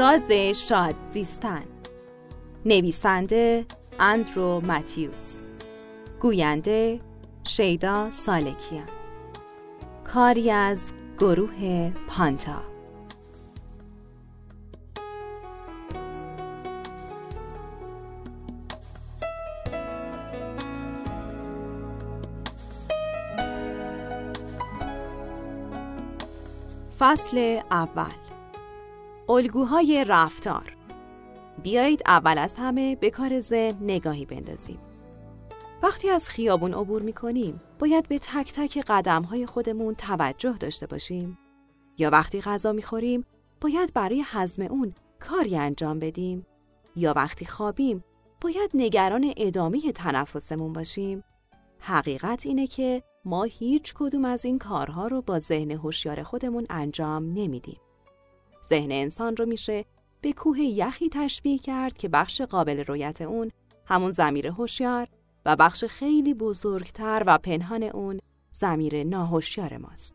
راز شاد زیستن. نویسنده اندرو متیوس گوینده شیدا سالکیان. کاری از گروه پانتا. فصل اول. الگوهای رفتار. بیایید اول از همه به کار ذهن نگاهی بندازیم. وقتی از خیابون عبور می کنیم باید به تک تک قدم های خودمون توجه داشته باشیم. یا وقتی غذا می خوریم باید برای هضم اون کاری انجام بدیم. یا وقتی خوابیم باید نگران ادامه تنفسمون باشیم. حقیقت اینه که ما هیچ کدوم از این کارها رو با ذهن هوشیار خودمون انجام نمیدیم. ذهن انسان رو میشه به کوه یخی تشبیه کرد که بخش قابل رویت اون همون زمیر هوشیار و بخش خیلی بزرگتر و پنهان اون زمیر ناهوشیار ماست.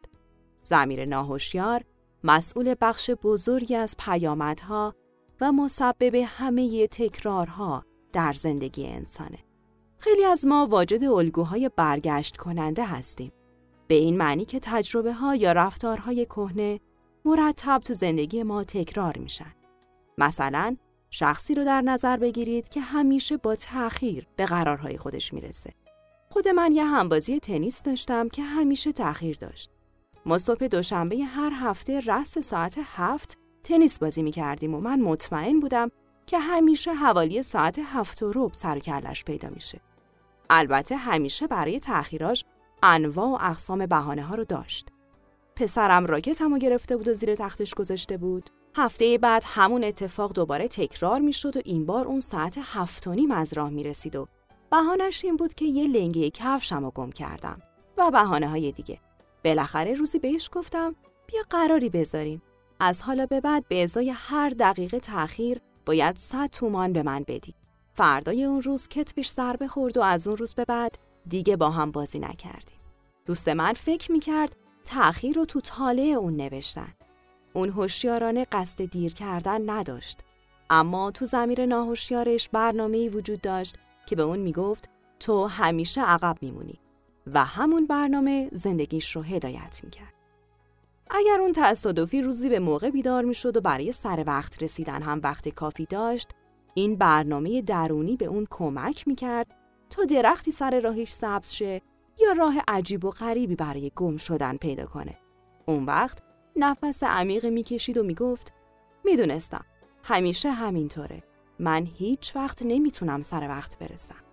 زمیر ناهوشیار مسئول بخش بزرگی از پیامدها و مسبب همه تکرارها در زندگی انسانه. خیلی از ما واجد الگوهای برگشت کننده هستیم. به این معنی که تجربه ها یا رفتارهای کهنه مرتب تو زندگی ما تکرار میشن. مثلا شخصی رو در نظر بگیرید که همیشه با تأخیر به قرارهای خودش می‌رسه. خود من یه همبازی تنیس داشتم که همیشه تأخیر داشت. ما صبح دوشنبه هر هفته رس ساعت هفت تنیس بازی می کردیم و من مطمئن بودم که همیشه حوالی ساعت هفت و روب سر کلش پیدا میشه. البته همیشه برای تأخیراش انواع و اقسام بهانه ها رو داشت. پسرم راکتمو گرفته بود و زیر تختش گذاشته بود. هفته بعد همون اتفاق دوباره تکرار می‌شد و این بار اون ساعت هفت و نیم از راه می رسید و بهانش این بود که یه لنگه کفشم رو گم کردم و بهانه های دیگه. بالاخره روزی بهش گفتم بیا قراری بذاریم. از حالا به بعد به ازای هر دقیقه تأخیر باید صد تومان به من بدی. فردای اون روز کتفش ضربه خورد و از اون روز به بعد دیگه با هم بازی نکردیم. دوست من فکر می‌کرد تأخیر رو تو تاله اون نوشتن. اون هوشیارانه قصد دیر کردن نداشت. اما تو زمیر ناهوشیارش برنامه‌ای وجود داشت که به اون می‌گفت تو همیشه عقب میمونی و همون برنامه زندگیش رو هدایت می‌کرد. اگر اون تصادفی روزی به موقع بیدار می‌شد و برای سر وقت رسیدن هم وقت کافی داشت این برنامه درونی به اون کمک می‌کرد تا درختی سر راهش سبز شه یا راه عجیب و غریبی برای گم شدن پیدا کنه. اون وقت نفس عمیق می‌کشید و می‌گفت می‌دونستم همیشه همینطوره. من هیچ وقت نمی‌تونم سر وقت برسم.